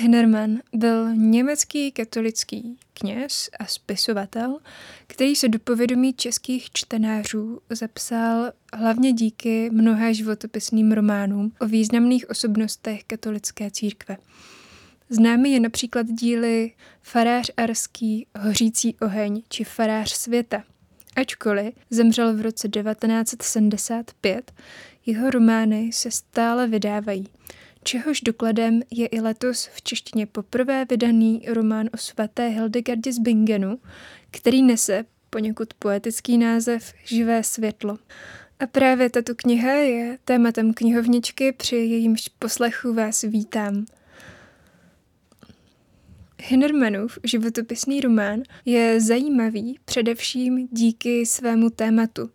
Wilhelm Hinnermann byl německý katolický kněz a spisovatel, který se do povědomí českých čtenářů zapsal hlavně díky mnoha životopisným románům o významných osobnostech katolické církve. Známý je například díly Farář Arský, Hořící oheň či Farář světa. Ačkoliv zemřel v roce 1975, jeho romány se stále vydávají – čehož dokladem je i letos v češtině poprvé vydaný román o svaté Hildegardě z Bingenu, který nese poněkud poetický název Živé světlo. A právě tato kniha je tématem knihovničky, při jejímž poslechu vás vítám. Hinnermanův životopisný román je zajímavý především díky svému tématu,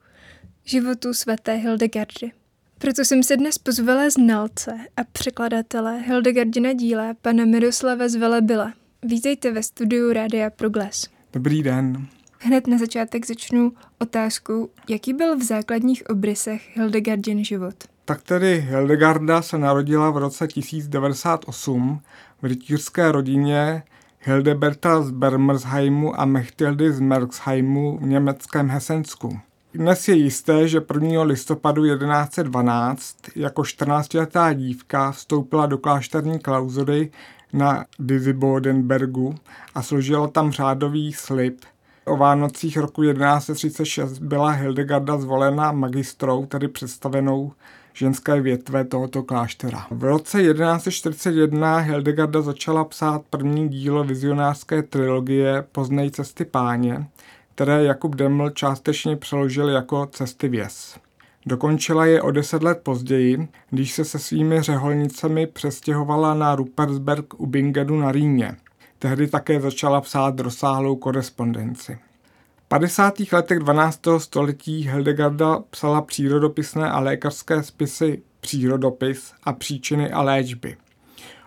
životu svaté Hildegardy. Proto jsem se dnes pozvala znalce a překladatele Hildegardina díla pana Miroslava z Velebila. Vítejte ve studiu Rádia Proglas. Dobrý den. Hned na začátek začnu otázkou, jaký byl v základních obrysech Hildegardin život? Tak tedy Hildegarda se narodila v roce 1098 v rytířské rodině Hildeberta z Bermersheimu a Mechtildy z Merksheimu v německém Hesensku. Dnes je jisté, že 1. listopadu 1112 jako 14-letá dívka vstoupila do klášterní klauzury na Dizibodenbergu a složila tam řádový slib. O Vánocích roku 1136 byla Hildegarda zvolena magistrou, tedy představenou ženské větve tohoto kláštera. V roce 1141 Hildegarda začala psát první dílo vizionářské trilogie Poznej cesty páně, které Jakub Deml částečně přeložil jako Cesty věz. Dokončila je o deset let později, když se se svými řeholnicemi přestěhovala na Rupersberg u Bingenu na Rýně. Tehdy také začala psát rozsáhlou korespondenci. V 50. letech 12. století Hildegarda psala přírodopisné a lékařské spisy Přírodopis a příčiny a léčby.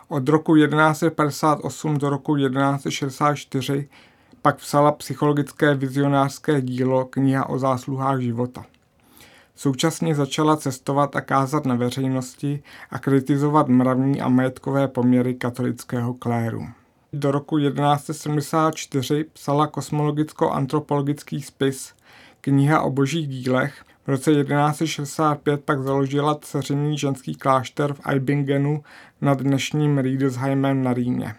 Od roku 1158 do roku 1164 pak psala psychologické vizionářské dílo Kniha o zásluhách života. Současně začala cestovat a kázat na veřejnosti a kritizovat mravní a majetkové poměry katolického kléru. Do roku 1174 psala kosmologicko-antropologický spis Kniha o božích dílech, v roce 1165 pak založila dceřiný ženský klášter v Eibingenu nad dnešním Riedesheimem na Rýně.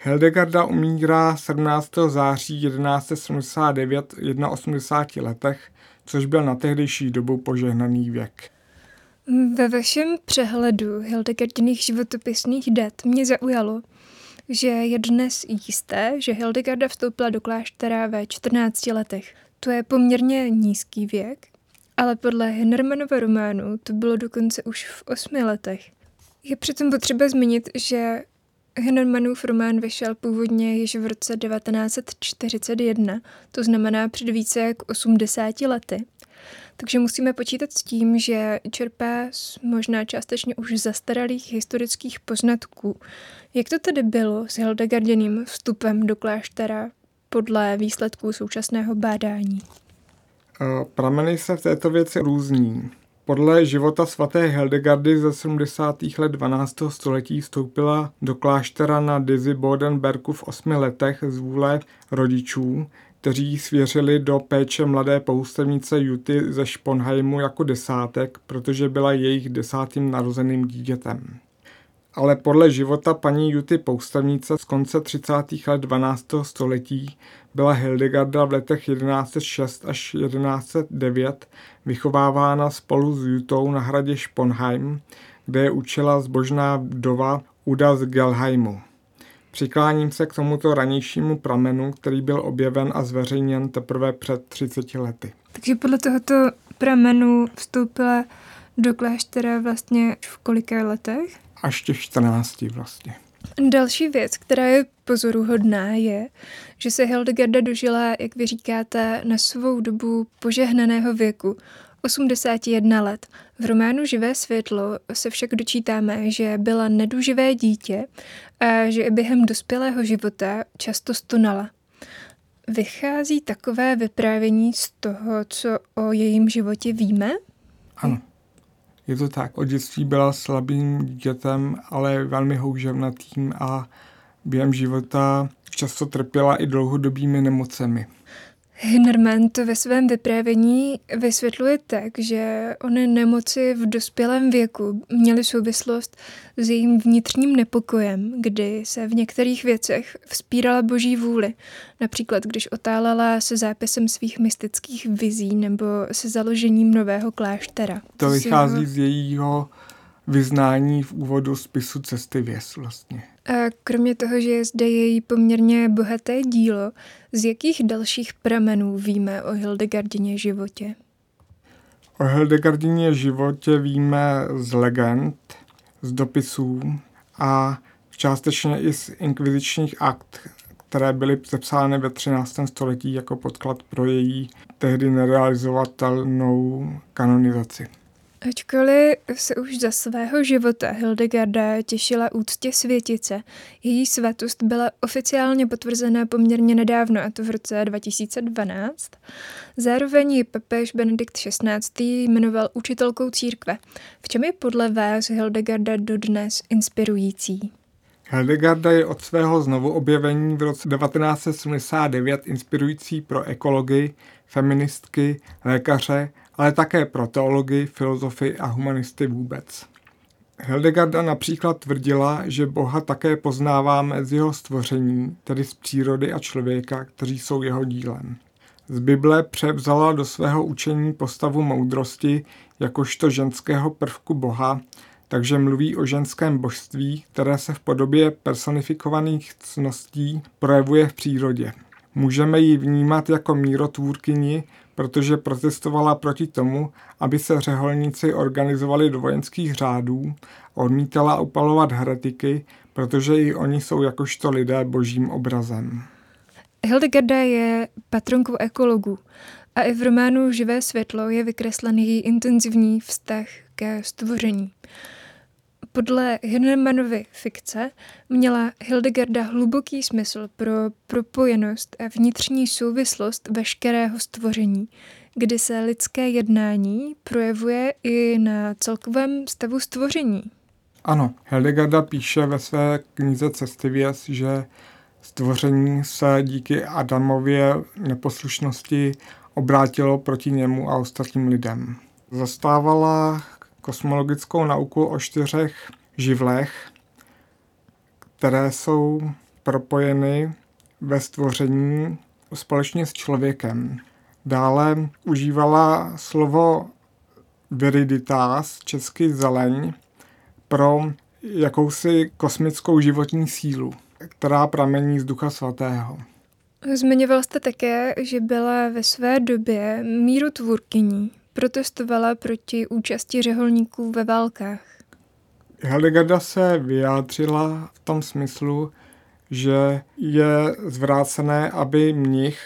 Hildegarda umírá 17. září 1179 v 81 letech, což byl na tehdejší dobu požehnaný věk. Ve vašem přehledu Hildegardiných životopisných dat mě zaujalo, že je dnes jisté, že Hildegarda vstoupila do kláštera ve 14 letech. To je poměrně nízký věk, ale podle Hinnermanova románu to bylo dokonce už v 8 letech. Je přitom potřeba zmínit, že Hinnermanův román vyšel původně již v roce 1941, to znamená před více jak 80 lety. Takže musíme počítat s tím, že čerpá z možná částečně už zastaralých historických poznatků. Jak to tedy bylo s Hildegarděným vstupem do kláštera podle výsledků současného bádání? Prameny se v této věci různí. Podle života svaté Hildegardy ze 70. let 12. století vstoupila do kláštera na Dizzy Bodenbergu v osmi letech z vůle rodičů, kteří svěřili do péče mladé poustevnice Juty ze Sponheimu jako desátek, protože byla jejich desátým narozeným dítětem. Ale podle života paní Juty Poustevnice z konce 30. let 12. století byla Hildegarda v letech 1106 až 1109 vychovávána spolu s Jutou na hradě Sponheim, kde je učila zbožná vdova Uda z Gelheimu. Přikláním se k tomuto ranějšímu pramenu, který byl objeven a zveřejněn teprve před 30 lety. Takže podle tohoto pramenu vstoupila do kláštera vlastně v kolika letech? Až těch 14 vlastně. Další věc, která je pozoruhodná, je, že se Hildegarda dožila, jak vy říkáte, na svou dobu požehnaného věku, 81 let. V románu Živé světlo se však dočítáme, že byla neduživé dítě a že i během dospělého života často stonala. Vychází takové vyprávění z toho, co o jejím životě víme? Ano. Je to tak. Od dětství byla slabým dítětem, ale velmi houževnatým a během života často trpěla i dlouhodobými nemocemi. Hinnerman to ve svém vyprávění vysvětluje tak, že ony nemoci v dospělém věku měly souvislost s jejím vnitřním nepokojem, kdy se v některých věcech vzpírala boží vůli, například když otálela se zápisem svých mystických vizí nebo se založením nového kláštera. To vychází z jejího vyznání v úvodu spisu Cesty věs vlastně. A kromě toho, že je zde její poměrně bohaté dílo, z jakých dalších pramenů víme o Hildegardině životě? O Hildegardině životě víme z legend, z dopisů a částečně i z inkvizičních akt, které byly sepsány ve 13. století jako podklad pro její tehdy nerealizovatelnou kanonizaci. Ačkoliv se už za svého života Hildegarda těšila úctě světice, její svatost byla oficiálně potvrzená poměrně nedávno, a to v roce 2012. Zároveň ji papež Benedikt XVI. jmenoval učitelkou církve. V čem je podle vás Hildegarda dodnes inspirující? Hildegarda je od svého znovu objevení v roce 1979 inspirující pro ekology, feministky, lékaře ale také pro teologii, filozofy a humanisty vůbec. Hildegarda například tvrdila, že Boha také poznáváme z jeho stvoření, tedy z přírody a člověka, kteří jsou jeho dílem. Z Bible převzala do svého učení postavu moudrosti jakožto ženského prvku Boha, takže mluví o ženském božství, které se v podobě personifikovaných cností projevuje v přírodě. Můžeme ji vnímat jako mírotvůrkyni, protože protestovala proti tomu, aby se řeholníci organizovali do vojenských řádů, odmítala upalovat heretiky, protože i oni jsou jakožto lidé božím obrazem. Hildegarda je patronkou ekologů a i v románu Živé světlo je vykreslen její intenzivní vztah ke stvoření. Podle Hinemanovy fikce měla Hildegarda hluboký smysl pro propojenost a vnitřní souvislost veškerého stvoření, kdy se lidské jednání projevuje i na celkovém stavu stvoření. Ano, Hildegarda píše ve své knize Cestivěs, že stvoření se díky Adamově neposlušnosti obrátilo proti němu a ostatním lidem. Zastávala kosmologickou nauku o čtyřech živlech, které jsou propojeny ve stvoření společně s člověkem. Dále užívala slovo viriditas, český zeleň, pro jakousi kosmickou životní sílu, která pramení z Ducha Svatého. Zmiňoval jste také, že byla ve své době mírotvůrkyní protestovala proti účasti řeholníků ve válkách. Hildegarda se vyjádřila v tom smyslu, že je zvrácené, aby mnich,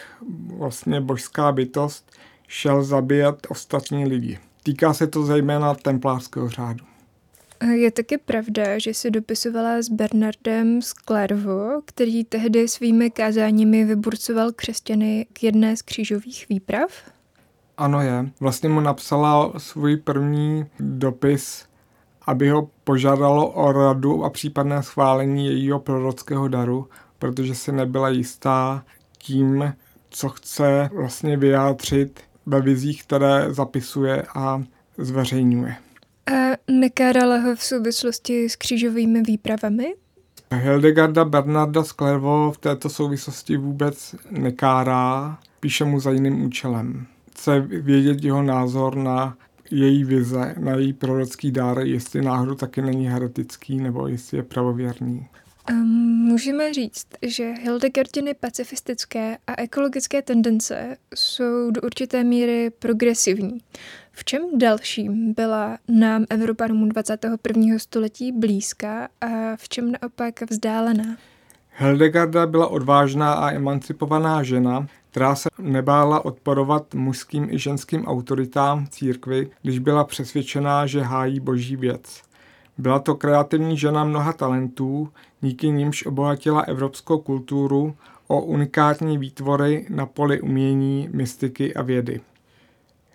vlastně božská bytost, šel zabíjet ostatní lidi. Týká se to zejména templářského řádu. Je taky pravda, že se dopisovala s Bernardem z Clairvaux, který tehdy svými kázáními vyburcoval křesťany k jedné z křížových výprav? Ano je. Vlastně mu napsala svůj první dopis, aby ho požádalo o radu a případné schválení jejího prorockého daru, protože si nebyla jistá tím, co chce vlastně vyjádřit ve vizích, které zapisuje a zveřejňuje. A nekárala ho v souvislosti s křížovými výpravami? Hildegarda Bernarda z Clairvaux v této souvislosti vůbec nekárá, píše mu za jiným účelem chce vědět jeho názor na její vize, na její prorocký dár, jestli náhodou taky není heretický nebo jestli je pravověrný. Um, můžeme říct, že Hildegardiny pacifistické a ekologické tendence jsou do určité míry progresivní. V čem dalším byla nám Evropanům 21. století blízká a v čem naopak vzdálená? Hildegarda byla odvážná a emancipovaná žena, která se nebála odporovat mužským i ženským autoritám církvy, když byla přesvědčená, že hájí boží věc. Byla to kreativní žena mnoha talentů, díky nímž obohatila evropskou kulturu o unikátní výtvory na poli umění, mystiky a vědy.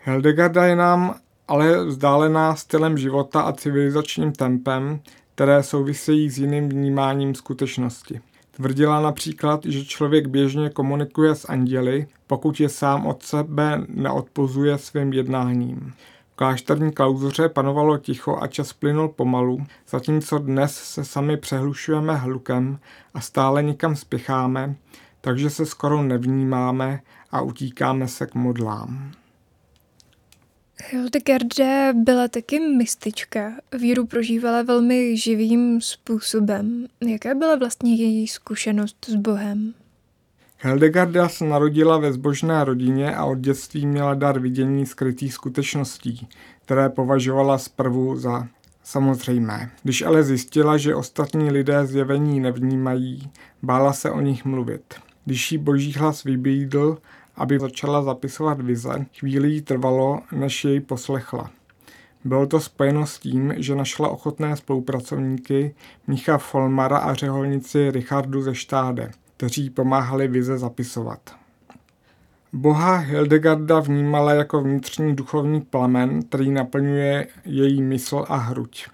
Hildegarda je nám ale vzdálená stylem života a civilizačním tempem, které souvisejí s jiným vnímáním skutečnosti. Tvrdila například, že člověk běžně komunikuje s anděli, pokud je sám od sebe neodpozuje svým jednáním. V klášterní klauzuře panovalo ticho a čas plynul pomalu, zatímco dnes se sami přehlušujeme hlukem a stále nikam spěcháme, takže se skoro nevnímáme a utíkáme se k modlám. Hildegarda byla taky mystička. Víru prožívala velmi živým způsobem. Jaká byla vlastně její zkušenost s Bohem? Hildegarda se narodila ve zbožné rodině a od dětství měla dar vidění skrytých skutečností, které považovala zprvu za samozřejmé. Když ale zjistila, že ostatní lidé zjevení nevnímají, bála se o nich mluvit. Když jí boží hlas vybídl, aby začala zapisovat vize, chvíli jí trvalo, než jej poslechla. Bylo to spojeno s tím, že našla ochotné spolupracovníky Micha Folmara a řeholnici Richardu ze Štáde, kteří pomáhali vize zapisovat. Boha Hildegarda vnímala jako vnitřní duchovní plamen, který naplňuje její mysl a hruď.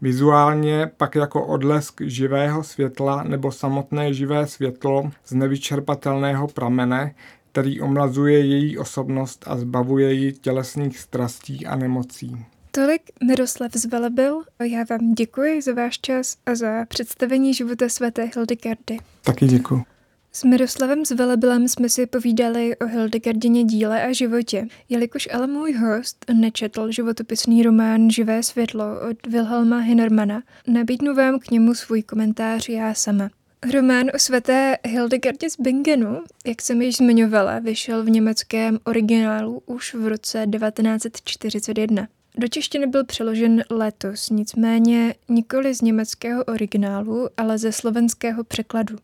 Vizuálně pak jako odlesk živého světla nebo samotné živé světlo z nevyčerpatelného pramene, který omlazuje její osobnost a zbavuje ji tělesných strastí a nemocí. Tolik Miroslav Zvelebil. Já vám děkuji za váš čas a za představení života svaté Hildegardy. Taky děkuji. S Miroslavem Zvelebilem jsme si povídali o Hildegardině díle a životě. Jelikož ale můj host nečetl životopisný román Živé světlo od Wilhelma Hinermana, nabídnu vám k němu svůj komentář já sama. Román o svaté Hildegardě z Bingenu, jak jsem již zmiňovala, vyšel v německém originálu už v roce 1941. Do češtiny byl přeložen letos, nicméně nikoli z německého originálu, ale ze slovenského překladu.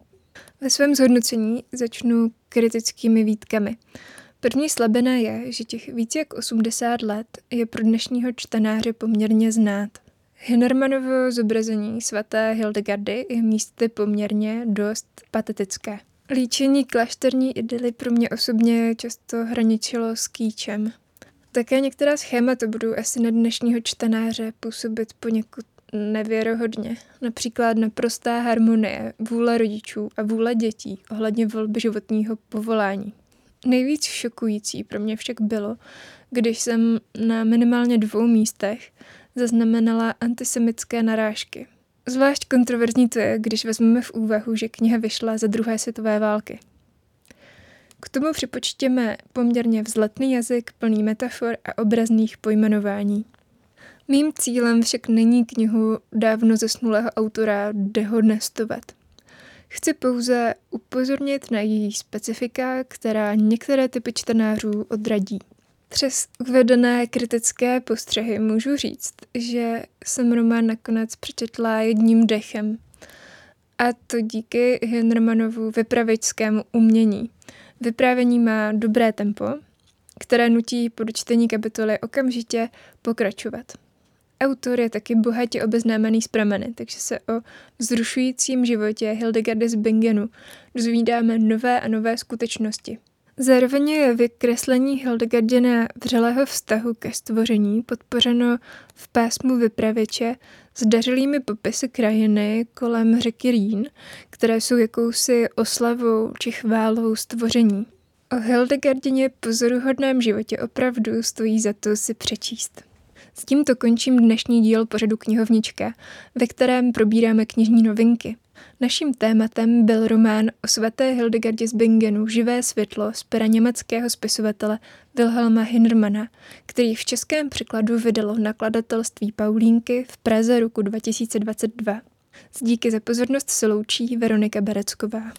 Ve svém zhodnocení začnu kritickými výtkami. První slabina je, že těch víc jak 80 let je pro dnešního čtenáře poměrně znát. Hinermanovo zobrazení svaté Hildegardy je místy poměrně dost patetické. Líčení klášterní idyly pro mě osobně často hraničilo s kýčem. Také některá schémata budou asi na dnešního čtenáře působit poněkud nevěrohodně. Například naprostá harmonie, vůle rodičů a vůle dětí ohledně volby životního povolání. Nejvíc šokující pro mě však bylo, když jsem na minimálně dvou místech zaznamenala antisemické narážky. Zvlášť kontroverzní to je, když vezmeme v úvahu, že kniha vyšla za druhé světové války. K tomu připočtěme poměrně vzletný jazyk plný metafor a obrazných pojmenování. Mým cílem však není knihu dávno zesnulého autora dehonestovat. Chci pouze upozornit na její specifika, která některé typy čtenářů odradí. Přes uvedené kritické postřehy můžu říct, že jsem román nakonec přečetla jedním dechem. A to díky Henrmanovu vypravěčskému umění. Vyprávění má dobré tempo, které nutí po dočtení kapitoly okamžitě pokračovat. Autor je taky bohatě obeznámený s prameny, takže se o vzrušujícím životě Hildegardy z Bingenu dozvídáme nové a nové skutečnosti – Zároveň je vykreslení Hildegardina vřelého vztahu ke stvoření podpořeno v pásmu vypravěče s dařilými popisy krajiny kolem řeky Rýn, které jsou jakousi oslavou či chválou stvoření. O Hildegardině pozoruhodném životě opravdu stojí za to si přečíst. S tímto končím dnešní díl pořadu knihovnička, ve kterém probíráme knižní novinky – Naším tématem byl román o svaté Hildegardě z Bingenu Živé světlo z pera německého spisovatele Wilhelma Hinnermana, který v českém překladu vydalo nakladatelství Paulínky v Praze roku 2022. S díky za pozornost se loučí Veronika Berecková.